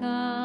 God.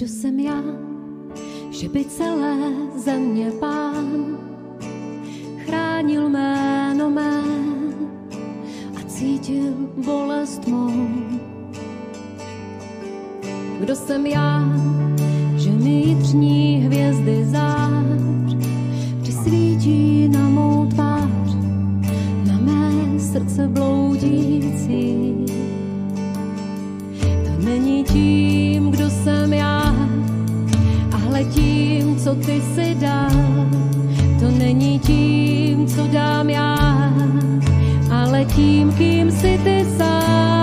kdo jsem já, že by celé země pán chránil jméno mé a cítil bolest mou. Kdo jsem já, co ty si dal, to není tím, co dám já, ale tím, kým si ty sám.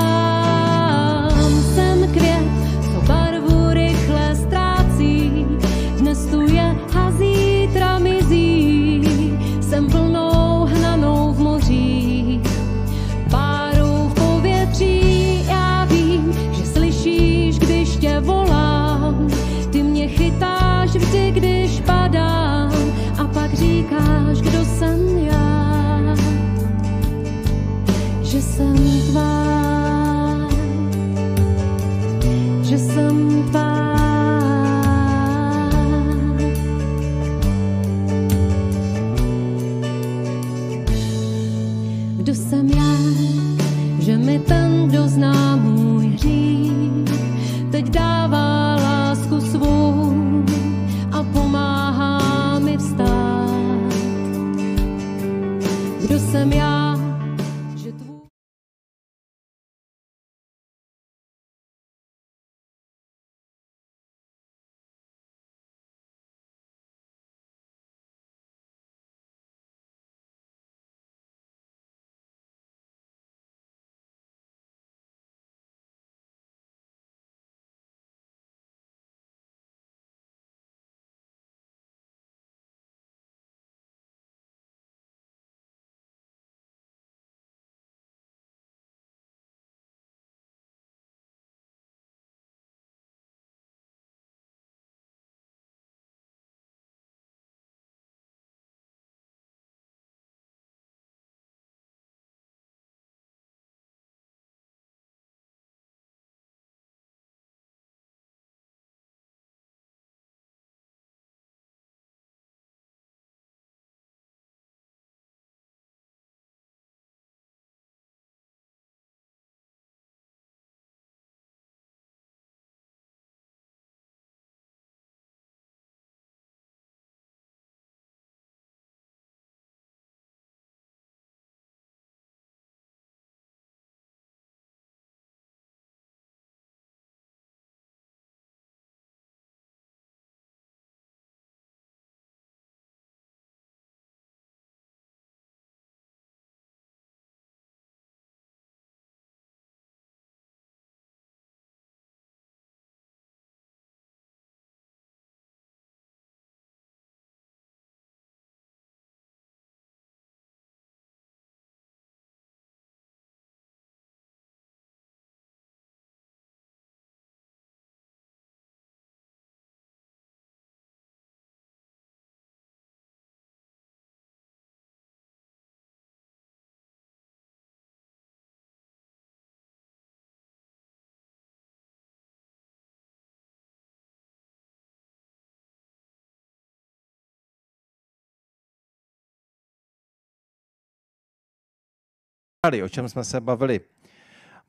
O čem jsme se bavili.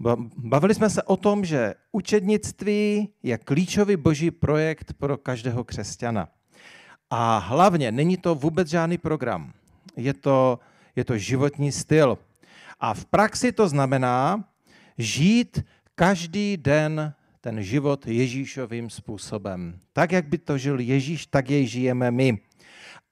Ba- Bavili jsme se o tom, že učednictví je klíčový boží projekt pro každého křesťana. A hlavně není to vůbec žádný program. Je to, je to životní styl. A v praxi to znamená žít každý den ten život Ježíšovým způsobem. Tak, jak by to žil Ježíš, tak jej žijeme my.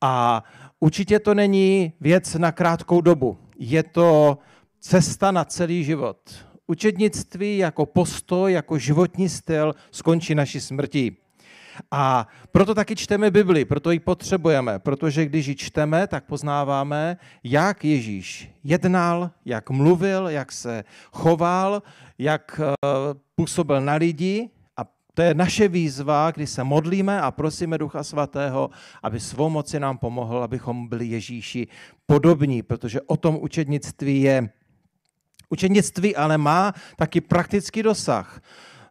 A určitě to není věc na krátkou dobu. Je to cesta na celý život. Učednictví jako postoj, jako životní styl skončí naší smrtí. A proto taky čteme Bibli, proto ji potřebujeme, protože když ji čteme, tak poznáváme, jak Ježíš jednal, jak mluvil, jak se choval, jak eh, působil na lidi. A to je naše výzva, kdy se modlíme a prosíme Ducha Svatého, aby svou moci nám pomohl, abychom byli Ježíši podobní, protože o tom učednictví je. Učednictví ale má taky praktický dosah.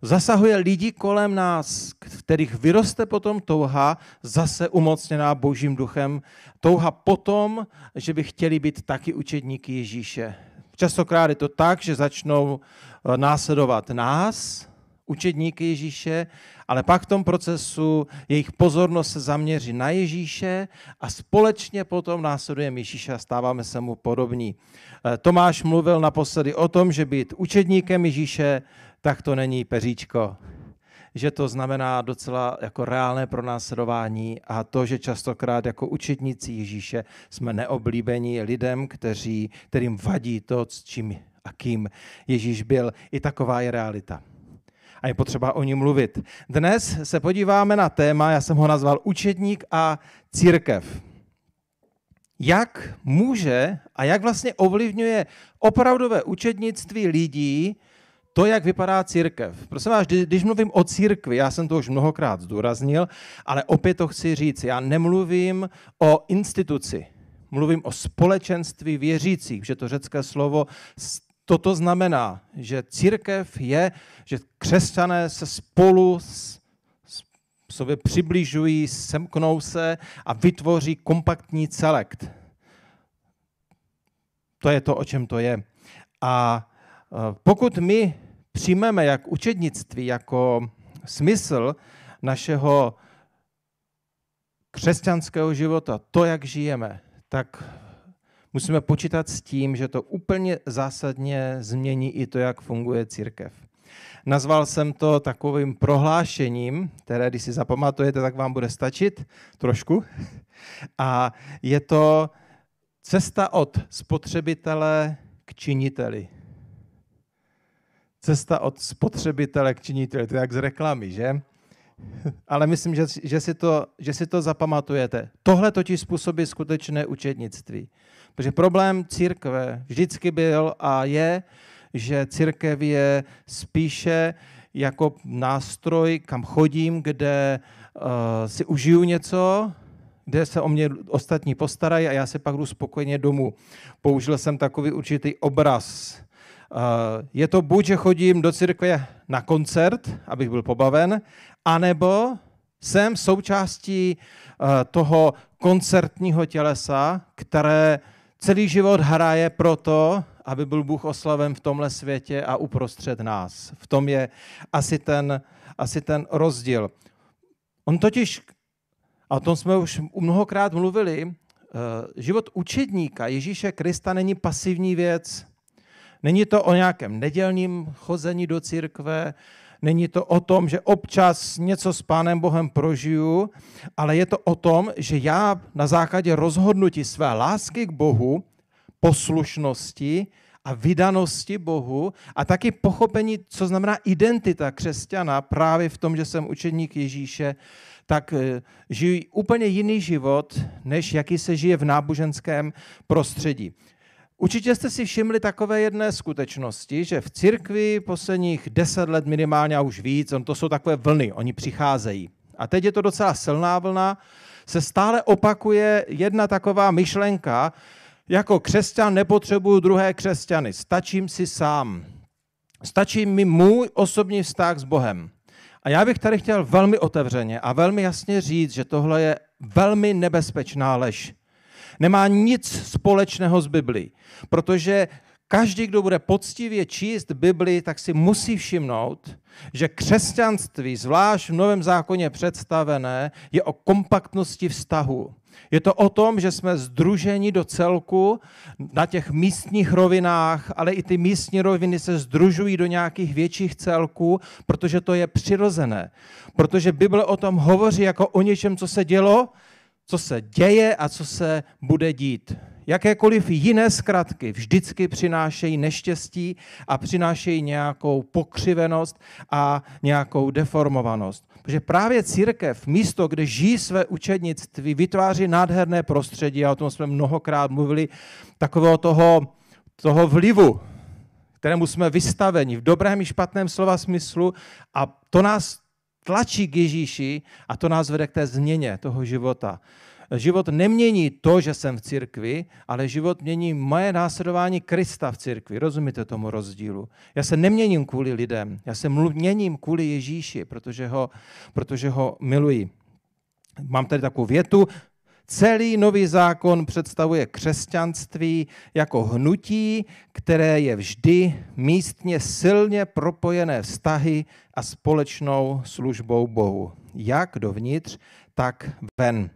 Zasahuje lidi kolem nás, kterých vyroste potom touha, zase umocněná Božím duchem, touha potom, že by chtěli být taky učedníky Ježíše. Častokrát je to tak, že začnou eh, následovat nás, učedníky Ježíše, ale pak v tom procesu jejich pozornost se zaměří na Ježíše a společně potom následujeme Ježíše a stáváme se mu podobní. Eh, Tomáš mluvil naposledy o tom, že být učedníkem Ježíše, tak to není peříčko. Že to znamená docela jako reálné pronásledování a to, že častokrát jako učedníci Ježíše jsme neoblíbení lidem, kteří, kterým vadí to, s čím a kým Ježíš byl. I taková je realita a je potřeba o ní mluvit. Dnes se podíváme na téma, já jsem ho nazval Učedník a církev. Jak může a jak vlastně ovlivňuje opravdové učednictví lidí to, jak vypadá církev. Prosím vás, když mluvím o církvi, já jsem to už mnohokrát zdůraznil, ale opět to chci říct, já nemluvím o instituci, mluvím o společenství věřících, že to řecké slovo toto znamená, že církev je, že křesťané se spolu s, sobě přibližují, semknou se a vytvoří kompaktní celek. To je to, o čem to je. A e, pokud my přijmeme jak učednictví, jako smysl našeho křesťanského života, to, jak žijeme, tak musíme počítat s tím, že to úplně zásadně změní i to, jak funguje církev. Nazval jsem to takovým prohlášením, které, když si zapamatujete, tak vám bude stačit trošku. A je to cesta od spotřebitele k činiteli. Cesta od spotřebitele k činiteli, to je jak z reklamy, že? Ale myslím, že, že, si to, že si to zapamatujete. Tohle totiž způsobí skutečné učednictví. Protože problém církve vždycky byl a je, že církev je spíše jako nástroj, kam chodím, kde uh, si užiju něco, kde se o mě ostatní postarají a já se pak jdu spokojeně domů. Použil jsem takový určitý obraz. Uh, je to buď, že chodím do církve na koncert, abych byl pobaven, anebo jsem součástí uh, toho koncertního tělesa, které celý život hraje proto, aby byl Bůh oslaven v tomhle světě a uprostřed nás. V tom je asi ten, asi ten rozdíl. On totiž, a o tom jsme už mnohokrát mluvili, eh, život učedníka Ježíše Krista není pasivní věc. Není to o nějakém nedělním chození do církve, Není to o tom, že občas něco s Pánem Bohem prožiju, ale je to o tom, že já na základě rozhodnutí své lásky k Bohu, poslušnosti a vydanosti Bohu a taky pochopení, co znamená identita křesťana právě v tom, že jsem učeník Ježíše, tak eh, žiju úplně jiný život, než jaký se žije v náboženském prostředí. Určitě jste si všimli takové jedné skutečnosti, že v církvi posledních deset let minimálně a už víc, on to jsou takové vlny, oni přicházejí. A teď je to docela silná vlna, se stále opakuje jedna taková myšlenka, jako křesťan nepotřebuju druhé křesťany, stačím si sám. Stačí mi můj osobní vztah s Bohem. A já bych tady chtěl velmi otevřeně a velmi jasně říct, že tohle je velmi nebezpečná lež nemá nic společného s Biblí, protože každý, kdo bude poctivě číst Bibli, tak si musí všimnout, že křesťanství, zvlášť v Novém zákoně představené, je o kompaktnosti vztahu. Je to o tom, že jsme združeni do celku na těch místních rovinách, ale i ty místní roviny se združují do nějakých větších celků, protože to je přirozené. Protože Bible o tom hovoří jako o něčem, co se dělo co se děje a co se bude dít. Jakékoliv jiné zkratky vždycky přinášejí neštěstí a přinášejí nějakou pokřivenost a nějakou deformovanost. Protože právě církev, místo, kde žijí své učednictví, vytváří nádherné prostředí, a o tom jsme mnohokrát mluvili, takového toho, toho vlivu, kterému jsme vystaveni v dobrém i špatném slova smyslu a to nás tlačí k Ježíši a to nás vede k té změně toho života. Život nemění to, že jsem v církvi, ale život mění moje následování Krista v církvi. Rozumíte tomu rozdílu? Já se neměním kvůli lidem, já se měním kvůli Ježíši, protože ho, protože ho miluji. Mám tady takovou větu, Celý nový zákon představuje křesťanství jako hnutí, které je vždy místně silně propojené vztahy a společnou službou Bohu. Jak dovnitř, tak ven.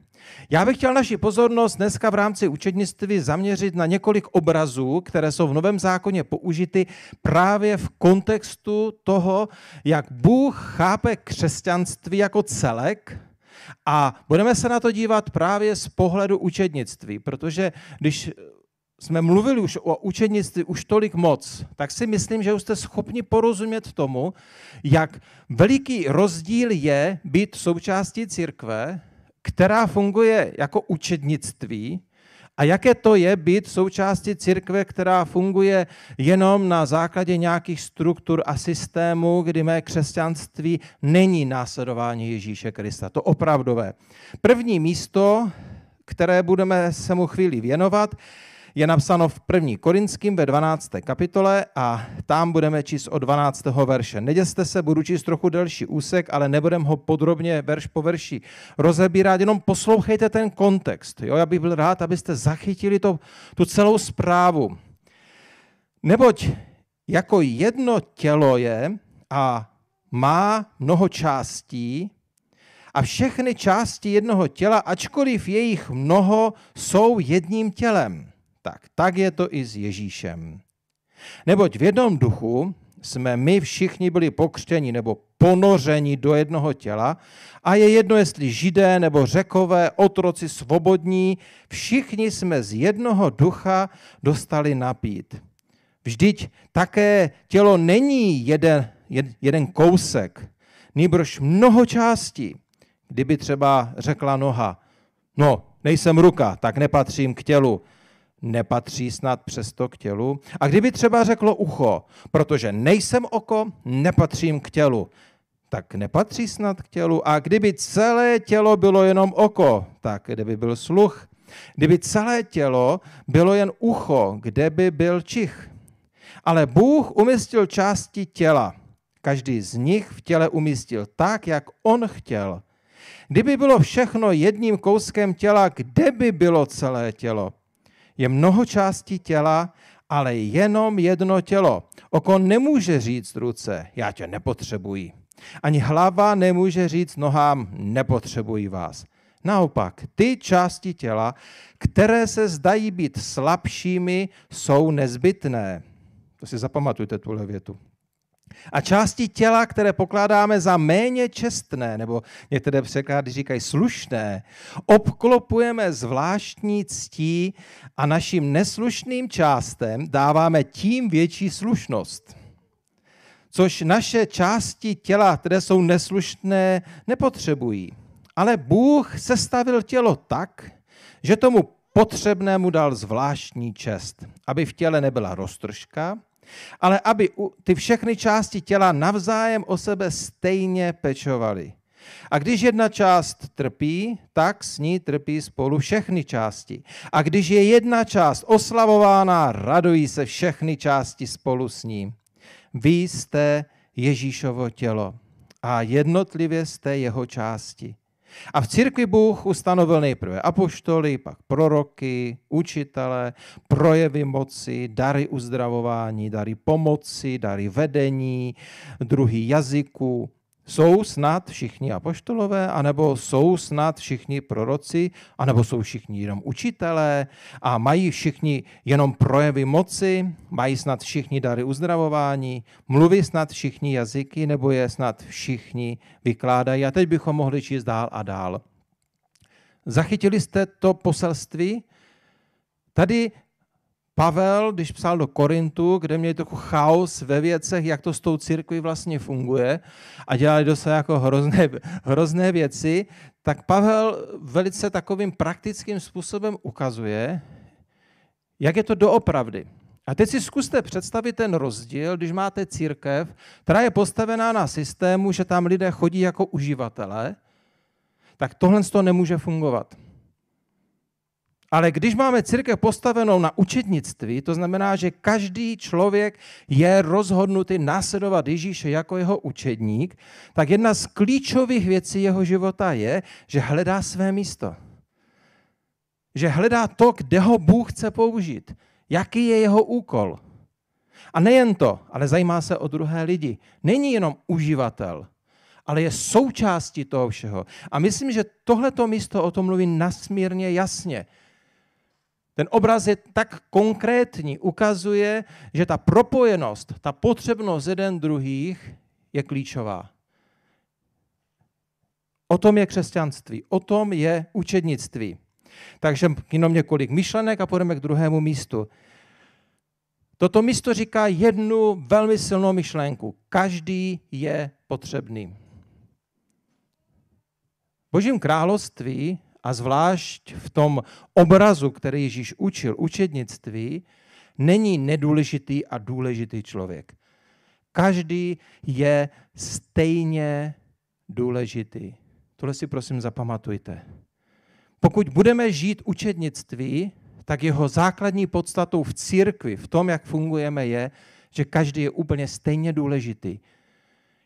Já bych chtěl naši pozornost dneska v rámci učednictví zaměřit na několik obrazů, které jsou v Novém zákoně použity právě v kontextu toho, jak Bůh chápe křesťanství jako celek, a budeme se na to dívat právě z pohledu učednictví, protože když jsme mluvili už o učednictví už tolik moc, tak si myslím, že už jste schopni porozumět tomu, jak veliký rozdíl je být součástí církve, která funguje jako učednictví, a jaké to je být součástí církve, která funguje jenom na základě nějakých struktur a systémů, kdy mé křesťanství není následování Ježíše Krista. To opravdové. První místo, které budeme se mu chvíli věnovat, je napsáno v 1. Korinským ve 12. kapitole a tam budeme číst od 12. verše. Neděste se, budu číst trochu delší úsek, ale nebudem ho podrobně verš po verši rozebírat, jenom poslouchejte ten kontext. Jo? Já bych byl rád, abyste zachytili to, tu celou zprávu. Neboť jako jedno tělo je a má mnoho částí, a všechny části jednoho těla, ačkoliv je jich mnoho, jsou jedním tělem. Tak, tak je to i s Ježíšem. Neboť v jednom duchu jsme my všichni byli pokřtěni nebo ponořeni do jednoho těla a je jedno, jestli židé nebo řekové, otroci, svobodní, všichni jsme z jednoho ducha dostali napít. Vždyť také tělo není jeden, jeden kousek, nýbrž mnoho částí. Kdyby třeba řekla noha, no, nejsem ruka, tak nepatřím k tělu, nepatří snad přesto k tělu. A kdyby třeba řeklo ucho, protože nejsem oko, nepatřím k tělu, tak nepatří snad k tělu. A kdyby celé tělo bylo jenom oko, tak kde by byl sluch? Kdyby celé tělo bylo jen ucho, kde by byl čich? Ale Bůh umístil části těla. Každý z nich v těle umístil tak, jak on chtěl. Kdyby bylo všechno jedním kouskem těla, kde by bylo celé tělo? Je mnoho částí těla, ale jenom jedno tělo. Oko nemůže říct ruce, já tě nepotřebuji. Ani hlava nemůže říct nohám, nepotřebuji vás. Naopak, ty části těla, které se zdají být slabšími, jsou nezbytné. To si zapamatujte tuhle větu. A části těla, které pokládáme za méně čestné, nebo některé překlady říkají slušné, obklopujeme zvláštní ctí a našim neslušným částem dáváme tím větší slušnost. Což naše části těla, které jsou neslušné, nepotřebují. Ale Bůh sestavil tělo tak, že tomu potřebnému dal zvláštní čest, aby v těle nebyla roztržka, ale aby ty všechny části těla navzájem o sebe stejně pečovaly. A když jedna část trpí, tak s ní trpí spolu všechny části. A když je jedna část oslavována, radují se všechny části spolu s ním. Vy jste Ježíšovo tělo a jednotlivě jste jeho části. A v církvi Bůh ustanovil nejprve apoštoly, pak proroky, učitele, projevy moci, dary uzdravování, dary pomoci, dary vedení, druhý jazyku, jsou snad všichni apoštolové, anebo jsou snad všichni proroci, anebo jsou všichni jenom učitelé a mají všichni jenom projevy moci, mají snad všichni dary uzdravování, mluví snad všichni jazyky, nebo je snad všichni vykládají. A teď bychom mohli číst dál a dál. Zachytili jste to poselství? Tady Pavel, když psal do Korintu, kde měli trochu chaos ve věcech, jak to s tou církví vlastně funguje a dělali dosa jako hrozné, hrozné věci, tak Pavel velice takovým praktickým způsobem ukazuje, jak je to doopravdy. A teď si zkuste představit ten rozdíl, když máte církev, která je postavená na systému, že tam lidé chodí jako uživatelé, tak tohle to nemůže fungovat. Ale když máme církev postavenou na učetnictví, to znamená, že každý člověk je rozhodnutý následovat Ježíše jako jeho učedník, tak jedna z klíčových věcí jeho života je, že hledá své místo. Že hledá to, kde ho Bůh chce použít. Jaký je jeho úkol. A nejen to, ale zajímá se o druhé lidi. Není jenom uživatel, ale je součástí toho všeho. A myslím, že tohleto místo o tom mluví nasmírně jasně. Ten obraz je tak konkrétní, ukazuje, že ta propojenost, ta potřebnost jeden druhých je klíčová. O tom je křesťanství, o tom je učednictví. Takže jenom několik myšlenek a půjdeme k druhému místu. Toto místo říká jednu velmi silnou myšlenku. Každý je potřebný. Božím království a zvlášť v tom obrazu, který Ježíš učil, učednictví, není nedůležitý a důležitý člověk. Každý je stejně důležitý. Tohle si prosím zapamatujte. Pokud budeme žít učednictví, tak jeho základní podstatou v církvi, v tom, jak fungujeme, je, že každý je úplně stejně důležitý.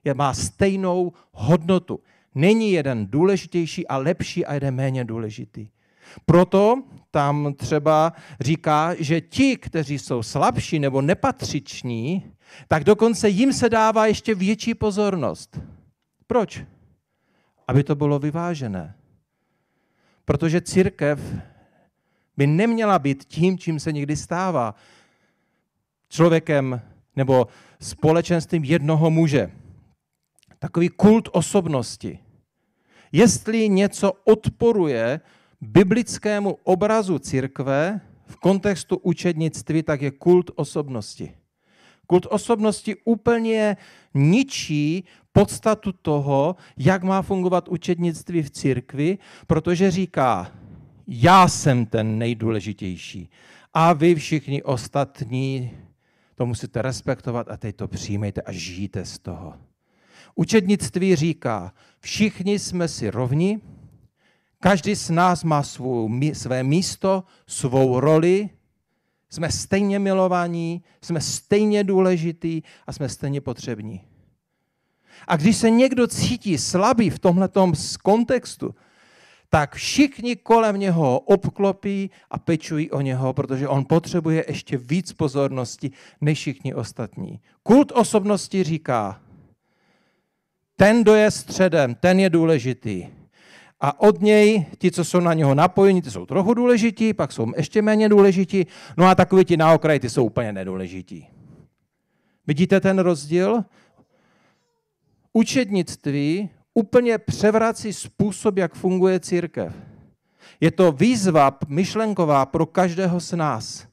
Je, má stejnou hodnotu. Není jeden důležitější a lepší a jeden méně důležitý. Proto tam třeba říká, že ti, kteří jsou slabší nebo nepatřiční, tak dokonce jim se dává ještě větší pozornost. Proč? Aby to bylo vyvážené. Protože církev by neměla být tím, čím se někdy stává. Člověkem nebo společenstvím jednoho muže. Takový kult osobnosti. Jestli něco odporuje biblickému obrazu církve v kontextu učednictví, tak je kult osobnosti. Kult osobnosti úplně ničí podstatu toho, jak má fungovat učednictví v církvi, protože říká, já jsem ten nejdůležitější a vy všichni ostatní to musíte respektovat a teď to přijmejte a žijte z toho. Učednictví říká, všichni jsme si rovni, každý z nás má svou, své místo, svou roli, jsme stejně milovaní, jsme stejně důležitý a jsme stejně potřební. A když se někdo cítí slabý v tomto kontextu, tak všichni kolem něho obklopí a pečují o něho, protože on potřebuje ještě víc pozornosti než všichni ostatní. Kult osobnosti říká, ten, kdo je středem, ten je důležitý. A od něj, ti, co jsou na něho napojeni, ty jsou trochu důležití, pak jsou ještě méně důležití, no a takový ti na okraji, ty jsou úplně nedůležití. Vidíte ten rozdíl? Učednictví úplně převrací způsob, jak funguje církev. Je to výzva myšlenková pro každého z nás.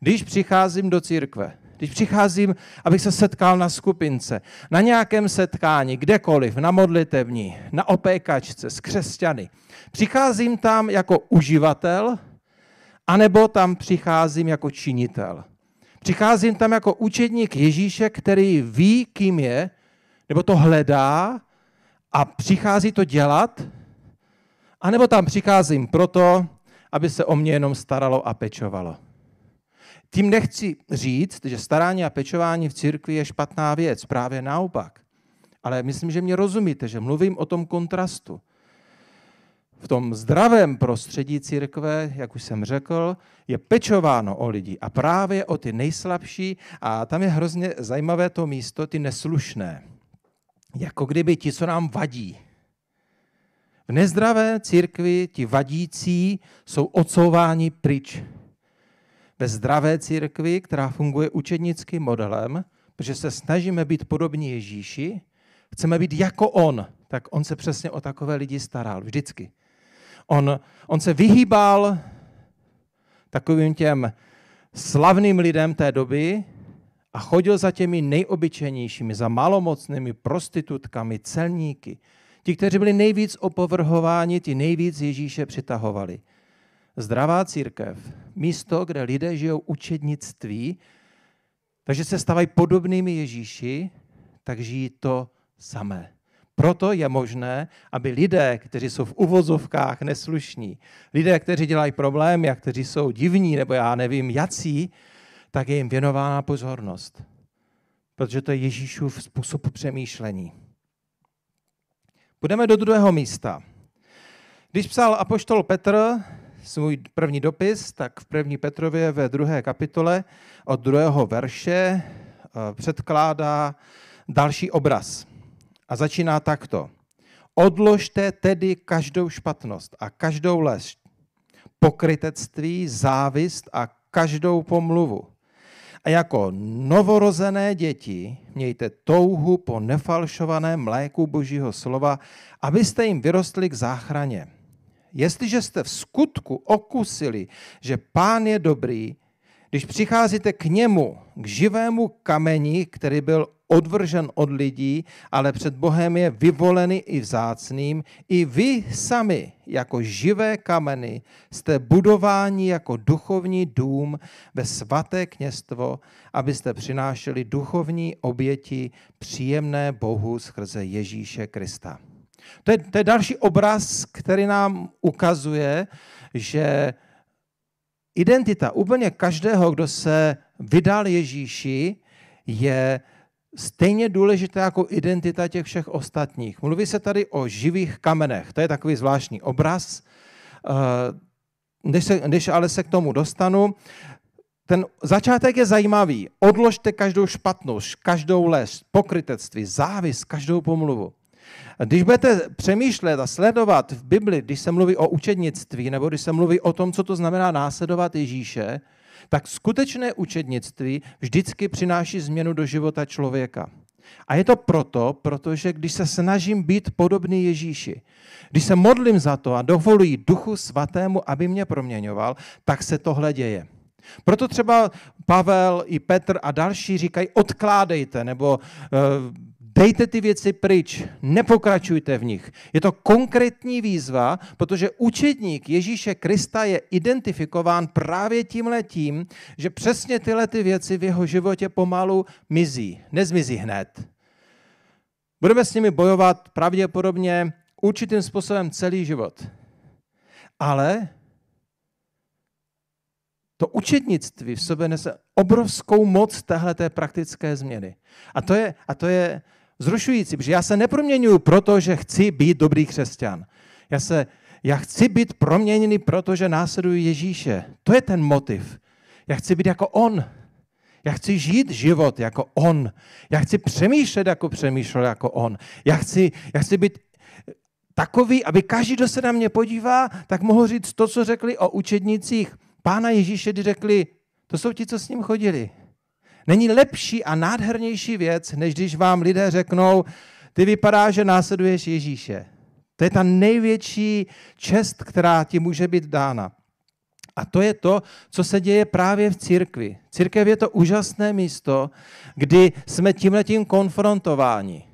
Když přicházím do církve, když přicházím, abych se setkal na skupince, na nějakém setkání, kdekoliv, na modlitevní, na opékačce s křesťany, přicházím tam jako uživatel, anebo tam přicházím jako činitel. Přicházím tam jako učedník Ježíše, který ví, kým je, nebo to hledá a přichází to dělat, anebo tam přicházím proto, aby se o mě jenom staralo a pečovalo. Tím nechci říct, že starání a pečování v církvi je špatná věc, právě naopak. Ale myslím, že mě rozumíte, že mluvím o tom kontrastu. V tom zdravém prostředí církve, jak už jsem řekl, je pečováno o lidi a právě o ty nejslabší a tam je hrozně zajímavé to místo, ty neslušné. Jako kdyby ti, co nám vadí. V nezdravé církvi ti vadící jsou odsouváni pryč ve zdravé církvi, která funguje učednickým modelem, protože se snažíme být podobní Ježíši, chceme být jako on, tak on se přesně o takové lidi staral, vždycky. On, on se vyhýbal takovým těm slavným lidem té doby a chodil za těmi nejobyčejnějšími, za malomocnými prostitutkami, celníky. Ti, kteří byli nejvíc opovrhováni, ti nejvíc Ježíše přitahovali zdravá církev, místo, kde lidé žijou učednictví, takže se stávají podobnými Ježíši, tak žijí to samé. Proto je možné, aby lidé, kteří jsou v uvozovkách neslušní, lidé, kteří dělají problémy a kteří jsou divní, nebo já nevím, jací, tak je jim věnována pozornost. Protože to je Ježíšův způsob přemýšlení. Půjdeme do druhého místa. Když psal apoštol Petr svůj první dopis, tak v první Petrově ve druhé kapitole od druhého verše eh, předkládá další obraz. A začíná takto. Odložte tedy každou špatnost a každou lež, pokrytectví, závist a každou pomluvu. A jako novorozené děti mějte touhu po nefalšovaném mléku Božího slova, abyste jim vyrostli k záchraně Jestliže jste v skutku okusili, že pán je dobrý, když přicházíte k němu, k živému kameni, který byl odvržen od lidí, ale před Bohem je vyvolený i vzácným, i vy sami jako živé kameny jste budováni jako duchovní dům ve svaté kněstvo, abyste přinášeli duchovní oběti příjemné Bohu skrze Ježíše Krista. To je, to je další obraz, který nám ukazuje, že identita úplně každého, kdo se vydal Ježíši, je stejně důležitá jako identita těch všech ostatních. Mluví se tady o živých kamenech. To je takový zvláštní obraz. Eh, než, se, než ale se k tomu dostanu, ten začátek je zajímavý. Odložte každou špatnost, každou lež, pokrytectví, závis, každou pomluvu. Když budete přemýšlet a sledovat v Bibli, když se mluví o učednictví, nebo když se mluví o tom, co to znamená následovat Ježíše, tak skutečné učednictví vždycky přináší změnu do života člověka. A je to proto, protože když se snažím být podobný Ježíši, když se modlím za to a dovoluji Duchu Svatému, aby mě proměňoval, tak se tohle děje. Proto třeba Pavel i Petr a další říkají, odkládejte, nebo uh, Dejte ty věci pryč, nepokračujte v nich. Je to konkrétní výzva, protože učedník Ježíše Krista je identifikován právě tímhle tím, že přesně tyhle ty věci v jeho životě pomalu mizí. Nezmizí hned. Budeme s nimi bojovat pravděpodobně určitým způsobem celý život. Ale to učednictví v sobě nese obrovskou moc téhleté praktické změny. A to je, a to je zrušující, protože já se neproměňuji proto, že chci být dobrý křesťan. Já, se, já chci být proměněný, protože následuji Ježíše. To je ten motiv. Já chci být jako On. Já chci žít život jako On. Já chci přemýšlet, jako přemýšlel jako On. Já chci, já chci být takový, aby každý, kdo se na mě podívá, tak mohl říct to, co řekli o učednicích Pána Ježíše, kdy řekli, to jsou ti, co s ním chodili. Není lepší a nádhernější věc, než když vám lidé řeknou, ty vypadá, že následuješ Ježíše. To je ta největší čest, která ti může být dána. A to je to, co se děje právě v církvi. Církev je to úžasné místo, kdy jsme tímhletím konfrontováni.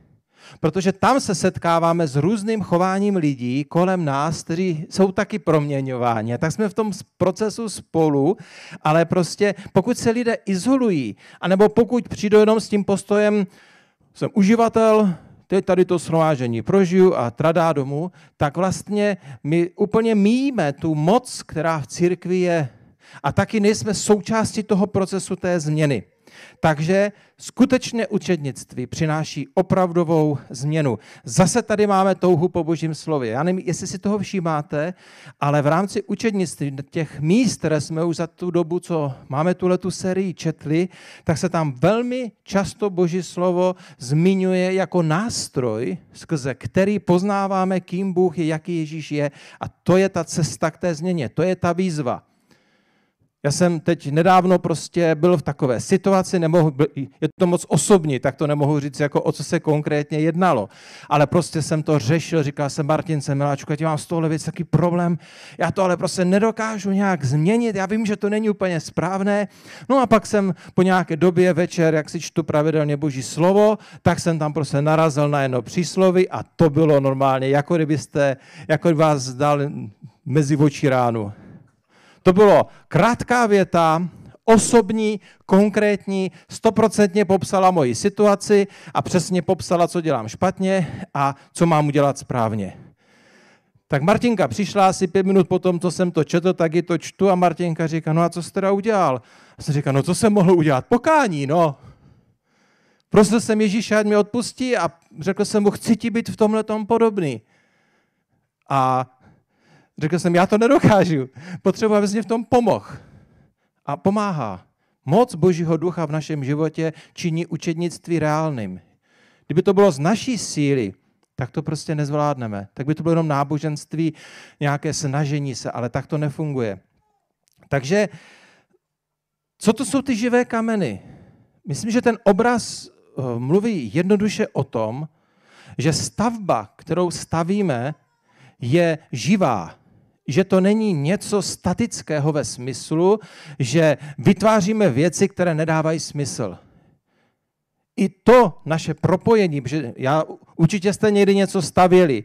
Protože tam se setkáváme s různým chováním lidí kolem nás, kteří jsou taky proměňováni. Tak jsme v tom procesu spolu, ale prostě pokud se lidé izolují, anebo pokud přijdou jenom s tím postojem, jsem uživatel, teď tady to shromážení prožiju a tradá domů, tak vlastně my úplně míjíme tu moc, která v církvi je. A taky nejsme součástí toho procesu té změny. Takže skutečné učednictví přináší opravdovou změnu. Zase tady máme touhu po božím slově. Já nevím, jestli si toho všímáte, ale v rámci učednictví těch míst, které jsme už za tu dobu, co máme tuhle tu sérii četli, tak se tam velmi často boží slovo zmiňuje jako nástroj, skrze který poznáváme, kým Bůh je, jaký Ježíš je. A to je ta cesta k té změně, to je ta výzva. Já jsem teď nedávno prostě byl v takové situaci, nemohu, je to moc osobní, tak to nemohu říct, jako o co se konkrétně jednalo. Ale prostě jsem to řešil, říkal jsem Martince, miláčku, já mám z tohle věc taký problém, já to ale prostě nedokážu nějak změnit, já vím, že to není úplně správné. No a pak jsem po nějaké době večer, jak si čtu pravidelně boží slovo, tak jsem tam prostě narazil na jedno přísloví a to bylo normálně, jako kdybyste, jako kdyby vás dal mezi oči ránu. To bylo krátká věta, osobní, konkrétní, stoprocentně popsala moji situaci a přesně popsala, co dělám špatně a co mám udělat správně. Tak Martinka přišla asi pět minut po tom, co jsem to četl, tak ji to čtu a Martinka říká, no a co jsi teda udělal? A jsem říkal, no co jsem mohl udělat? Pokání, no. Prosil jsem Ježíše, ať mi odpustí a řekl jsem mu, chci ti být v tomhle podobný. A Řekl jsem, já to nedokážu. Potřebuji, abys mě v tom pomohl. A pomáhá. Moc Božího ducha v našem životě činí učednictví reálným. Kdyby to bylo z naší síly, tak to prostě nezvládneme. Tak by to bylo jenom náboženství, nějaké snažení se, ale tak to nefunguje. Takže co to jsou ty živé kameny? Myslím, že ten obraz eh, mluví jednoduše o tom, že stavba, kterou stavíme, je živá že to není něco statického ve smyslu, že vytváříme věci, které nedávají smysl. I to naše propojení, že já určitě jste někdy něco stavěli.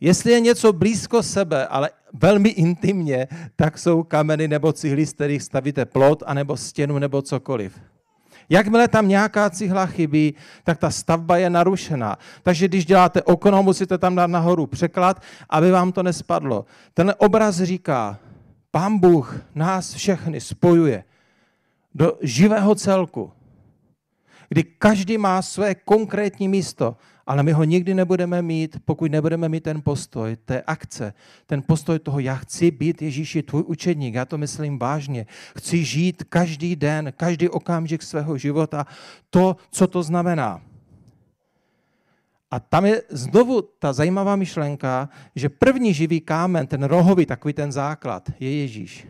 Jestli je něco blízko sebe, ale velmi intimně, tak jsou kameny nebo cihly, z kterých stavíte plot, anebo stěnu, nebo cokoliv. Jakmile tam nějaká cihla chybí, tak ta stavba je narušená. Takže když děláte okno, musíte tam dát nahoru překlad, aby vám to nespadlo. Ten obraz říká, Pán Bůh nás všechny spojuje do živého celku, kdy každý má své konkrétní místo, ale my ho nikdy nebudeme mít, pokud nebudeme mít ten postoj, té akce, ten postoj toho, já chci být Ježíši tvůj učedník, já to myslím vážně, chci žít každý den, každý okamžik svého života, to, co to znamená. A tam je znovu ta zajímavá myšlenka, že první živý kámen, ten rohový, takový ten základ, je Ježíš.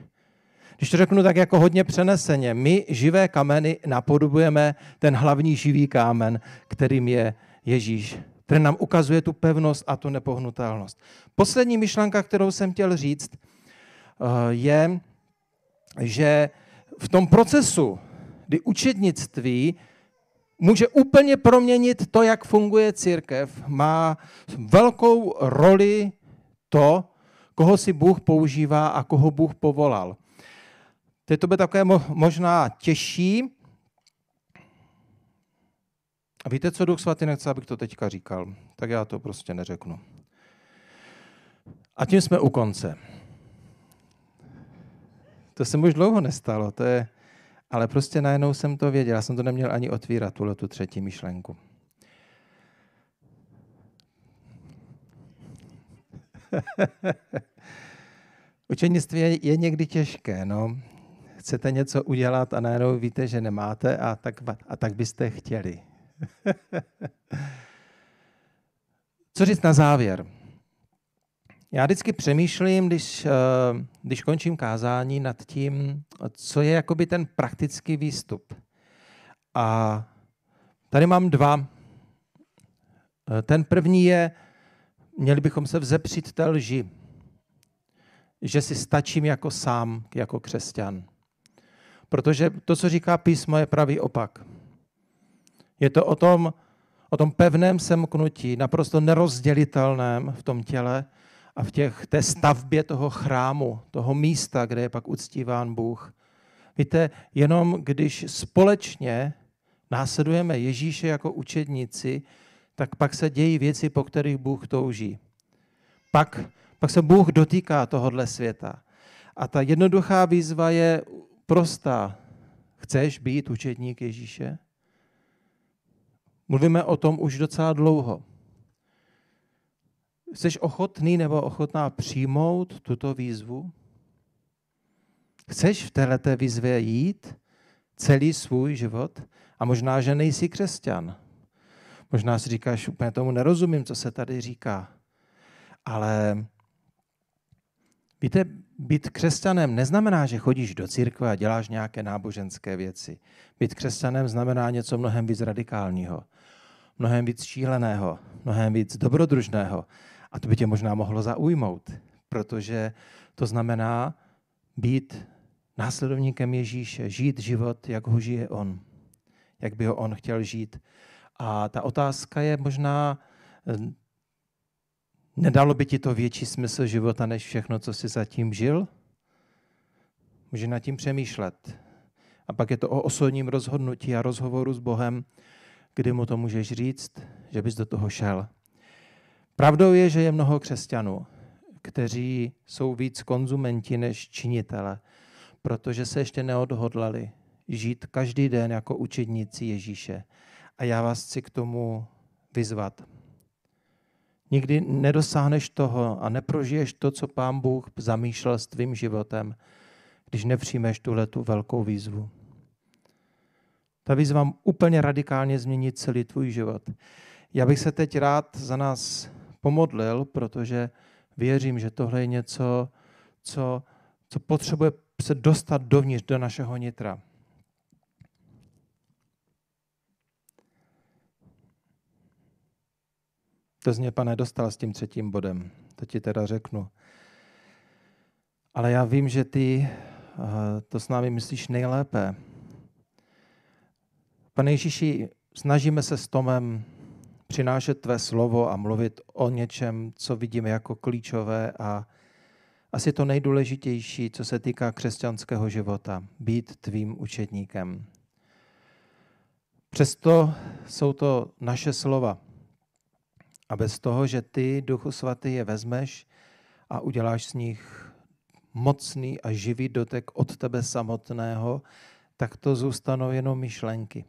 Když to řeknu tak jako hodně přeneseně, my živé kameny napodobujeme ten hlavní živý kámen, kterým je Ježíš, který nám ukazuje tu pevnost a tu nepohnutelnost. Poslední myšlenka, kterou jsem chtěl říct, eh, je, že v tom procesu, kdy učednictví může úplně proměnit to, jak funguje církev, má velkou roli to, koho si Bůh používá a koho Bůh povolal. Teď to bude takové možná těžší. A víte, co Duch Svatý nechce, abych to teďka říkal? Tak já to prostě neřeknu. A tím jsme u konce. To se už dlouho nestalo, to je, ale prostě najednou jsem to věděl. Já jsem to neměl ani otvírat, tuhle tu třetí myšlenku. Učenictví je, někdy těžké. No chcete něco udělat a najednou víte, že nemáte a tak, a tak byste chtěli. Co říct na závěr? Já vždycky přemýšlím, když, eh, když končím kázání, nad tím, co je jakoby ten praktický výstup. A tady mám dva. Eh, ten první je, měli bychom se vzepřít té lži, že si stačím jako sám, jako křesťan. Protože to, co říká písmo, je pravý opak. Je to o tom, o tom pevném semknutí, naprosto nerozdělitelném v tom těle a v těch, té stavbě toho chrámu, toho místa, kde je pak uctíván Bůh. Víte, jenom když společně následujeme Ježíše jako učedníci, tak pak se dějí věci, po kterých Bůh touží. Pak, pak se Bůh dotýká tohohle světa. A ta jednoduchá výzva je prostá. Chceš být učedník Ježíše? Mluvíme o tom už docela dlouho. Jsi ochotný nebo ochotná přijmout tuto výzvu? Chceš v této výzvě jít celý svůj život? A možná, že nejsi křesťan. Možná si říkáš, úplně tomu nerozumím, co se tady říká. Ale víte, být křesťanem neznamená, že chodíš do církve a děláš nějaké náboženské věci. Být křesťanem znamená něco mnohem víc radikálního, mnohem víc šíleného, mnohem víc dobrodružného. A to by tě možná mohlo zaujmout, protože to znamená být následovníkem Ježíše, žít život, jak ho žije on, jak by ho on chtěl žít. A ta otázka je možná Nedalo by ti to větší smysl života, než všechno, co jsi zatím žil? Může nad tím přemýšlet. A pak je to o osobním rozhodnutí a rozhovoru s Bohem, kdy mu to můžeš říct, že bys do toho šel. Pravdou je, že je mnoho křesťanů, kteří jsou víc konzumenti než činitele, protože se ještě neodhodlali žít každý den jako učedníci Ježíše. A já vás chci k tomu vyzvat. Nikdy nedosáhneš toho a neprožiješ to, co Pán Bůh zamýšlel s tvým životem, když nepřijmeš tuhle tu velkou výzvu. Ta výzva úplně radikálně změní celý tvůj život. Já bych se teď rád za nás pomodlil, protože věřím, že tohle je něco, co, co potřebuje se dostat dovnitř do našeho nitra. To z mě, pane, dostal s tím třetím bodem. To ti teda řeknu. Ale já vím, že ty eh, to s námi myslíš nejlépe. Pane Ježíši, snažíme se s Tomem přinášet tvé slovo a mluvit o něčem, co vidíme jako klíčové a asi to nejdůležitější, co se týká křesťanského života, být tvým učedníkem. Přesto jsou to naše slova, a bez toho, že ty, Duchu Svatý, je vezmeš a uděláš z nich mocný a živý dotek od tebe samotného, tak to zůstanou jenom myšlenky.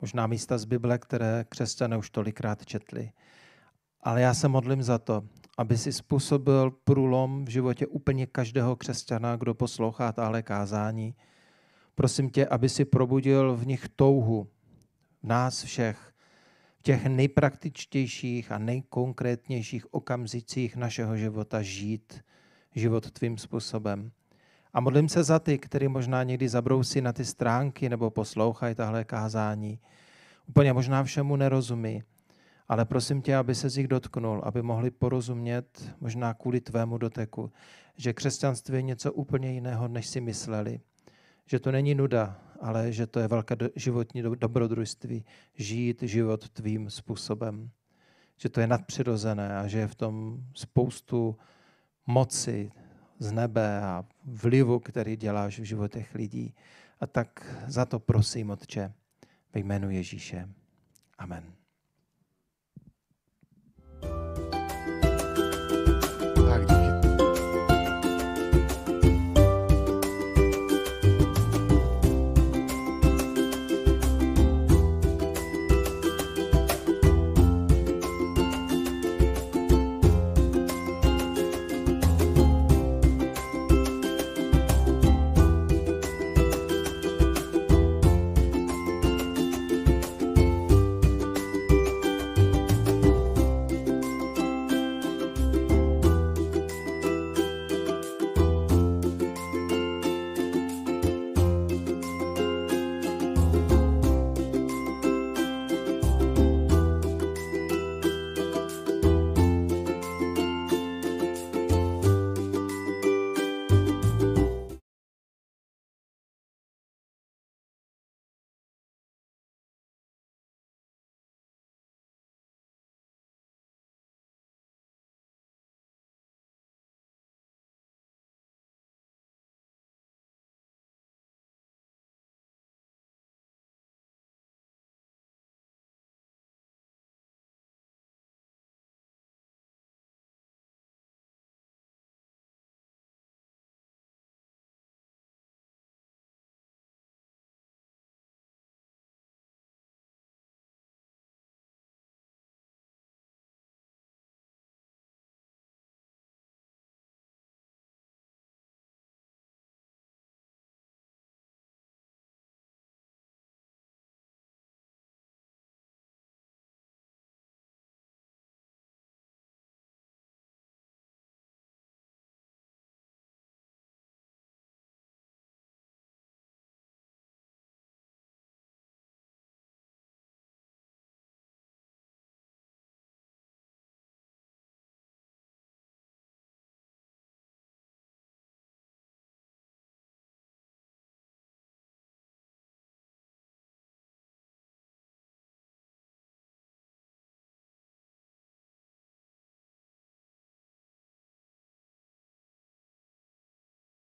Možná místa z Bible, které křesťané už tolikrát četli. Ale já se modlím za to, aby si způsobil průlom v životě úplně každého křesťana, kdo poslouchá tahle kázání. Prosím tě, aby si probudil v nich touhu, v nás všech, v těch nejpraktičtějších a nejkonkrétnějších okamzicích našeho života žít život tvým způsobem. A modlím se za ty, kteří možná někdy zabrousí na ty stránky nebo poslouchají tahle kázání. Úplně možná všemu nerozumí, ale prosím tě, aby se z nich dotknul, aby mohli porozumět, možná kvůli tvému doteku, že křesťanství je něco úplně jiného, než si mysleli. Že to není nuda, ale že to je velké životní dobrodružství, žít život tvým způsobem. Že to je nadpřirozené a že je v tom spoustu moci z nebe a vlivu, který děláš v životech lidí. A tak za to prosím, Otče, ve jménu Ježíše. Amen.